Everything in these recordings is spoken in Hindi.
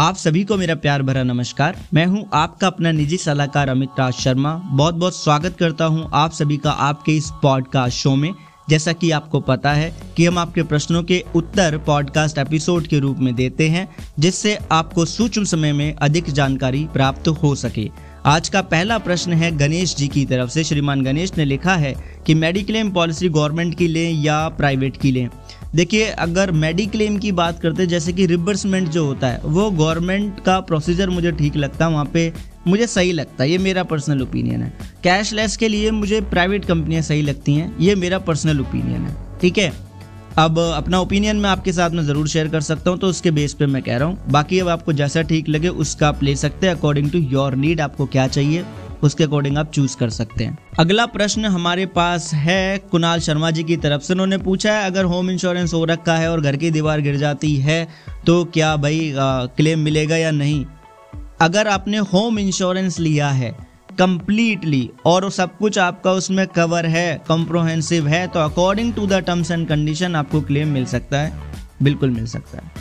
आप सभी को मेरा प्यार भरा नमस्कार। मैं हूँ आपका अपना निजी सलाहकार अमित राज शर्मा। बहुत बहुत स्वागत करता हूँ आप सभी का आपके इस पॉडकास्ट शो में। जैसा कि आपको पता है कि हम आपके प्रश्नों के उत्तर पॉडकास्ट एपिसोड के रूप में देते हैं, जिससे आपको सूक्ष्म समय में अधिक जानकारी प्राप्त हो सके। आज का पहला प्रश्न है गणेश जी की तरफ़ से। श्रीमान गणेश ने लिखा है कि मेडिक्लेम पॉलिसी गवर्नमेंट की लें या प्राइवेट की लें? देखिए, अगर मेडिक्लेम की बात करते हैं जैसे कि रिबर्समेंट जो होता है, वो गवर्नमेंट का प्रोसीजर मुझे ठीक लगता है वहाँ पे मुझे सही लगता है ये मेरा पर्सनल ओपिनियन है। कैशलेस के लिए मुझे प्राइवेट कंपनियाँ सही लगती हैं, ये मेरा पर्सनल ओपिनियन है, ठीक है? अब अपना ओपिनियन मैं आपके साथ में ज़रूर शेयर कर सकता हूँ तो उसके बेस पे मैं कह रहा हूँ। बाकी अब आपको जैसा ठीक लगे, उसका आप ले सकते हैं अकॉर्डिंग टू योर नीड आपको क्या चाहिए। उसके अकॉर्डिंग आप चूज़ कर सकते हैं। अगला प्रश्न हमारे पास है कुणाल शर्मा जी की तरफ़ से। उन्होंने पूछा है अगर होम इंश्योरेंस हो रखा है और घर की दीवार गिर जाती है तो क्या भाई आ, क्लेम मिलेगा या नहीं? अगर आपने होम इंश्योरेंस लिया है कंप्लीटली और सब कुछ आपका उसमें कवर है कॉम्प्रोहेंसिव है तो according to the terms and condition आपको क्लेम मिल सकता है। बिल्कुल मिल सकता है।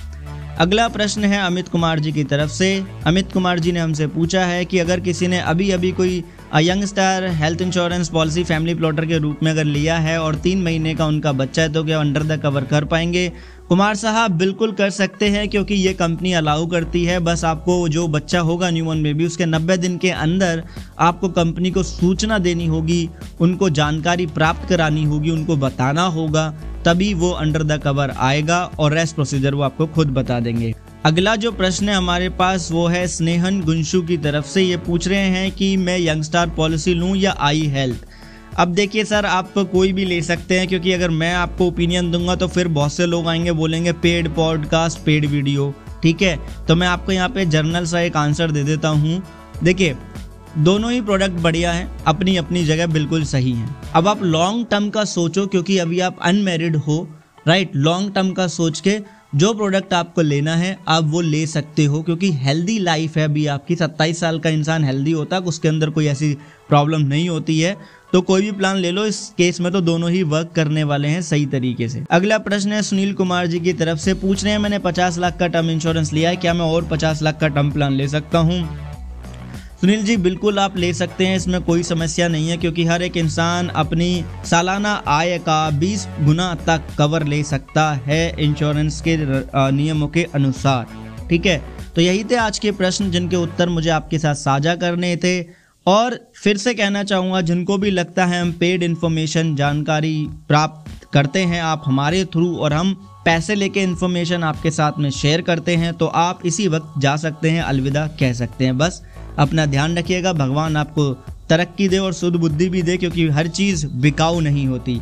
अगला प्रश्न है अमित कुमार जी की तरफ़ से। अमित कुमार जी ने हमसे पूछा है कि अगर किसी ने अभी अभी कोई young star health insurance policy family floater के रूप में अगर लिया है और तीन महीने का उनका बच्चा है तो क्या अंडर द कवर कर पाएँगे? कुमार साहब, बिल्कुल कर सकते हैं क्योंकि ये कंपनी अलाउ करती है। बस आपको जो बच्चा होगा न्यू में बेबी, उसके 90 दिन के अंदर आपको कंपनी को सूचना देनी होगी, उनको जानकारी प्राप्त करानी होगी, उनको बताना होगा। तभी वो अंडर द कवर आएगा और रेस्ट प्रोसीजर वो आपको खुद बता देंगे। अगला जो प्रश्न है हमारे पास वो है, स्नेहन गुंशु की तरफ़ से ये पूछ रहे हैं कि मैं यंगस्टार पॉलिसी लूँ या आई हेल्थ अब देखिए सर आप कोई भी ले सकते हैं, क्योंकि अगर मैं आपको ओपिनियन दूँगा तो फिर बहुत से लोग आएँगे, बोलेंगे पेड पॉडकास्ट पेड वीडियो ठीक है? तो मैं आपको यहाँ पे जर्नल सा एक आंसर दे देता हूँ। देखिए दोनों ही प्रोडक्ट बढ़िया हैं अपनी अपनी जगह बिल्कुल सही हैं। अब आप लॉन्ग टर्म का सोचो, क्योंकि अभी आप अनमेरिड हो राइट लॉन्ग टर्म का सोच के जो प्रोडक्ट आपको लेना है, आप वो ले सकते हो, क्योंकि हेल्दी लाइफ है अभी आपकी। 27 साल का इंसान हेल्दी होता है उसके अंदर कोई ऐसी प्रॉब्लम नहीं होती है। तो कोई भी प्लान ले लो, इस केस में तो दोनों ही वर्क करने वाले हैं सही तरीके से। अगला प्रश्न है सुनील कुमार जी की तरफ़ से, पूछ रहे हैं, मैंने पचास लाख का टर्म इंश्योरेंस लिया है, क्या मैं और पचास लाख का टर्म प्लान ले सकता हूँ? सुनील जी, बिल्कुल आप ले सकते हैं, इसमें कोई समस्या नहीं है, क्योंकि हर एक इंसान अपनी सालाना आय का 20 गुना तक कवर ले सकता है इंश्योरेंस के नियमों के अनुसार। ठीक है? तो यही थे आज के प्रश्न, जिनके उत्तर मुझे आपके साथ साझा करने थे। और फिर से कहना चाहूँगा, जिनको भी लगता है हम पेड इन्फॉर्मेशन जानकारी प्राप्त करते हैं, आप हमारे थ्रू और हम पैसे लेके इन्फॉर्मेशन आपके साथ में शेयर करते हैं तो आप इसी वक्त जा सकते हैं, अलविदा कह सकते हैं। बस अपना ध्यान रखिएगा, भगवान आपको तरक्की दे और शुद्ध बुद्धि भी दे, क्योंकि हर चीज़ बिकाऊ नहीं होती।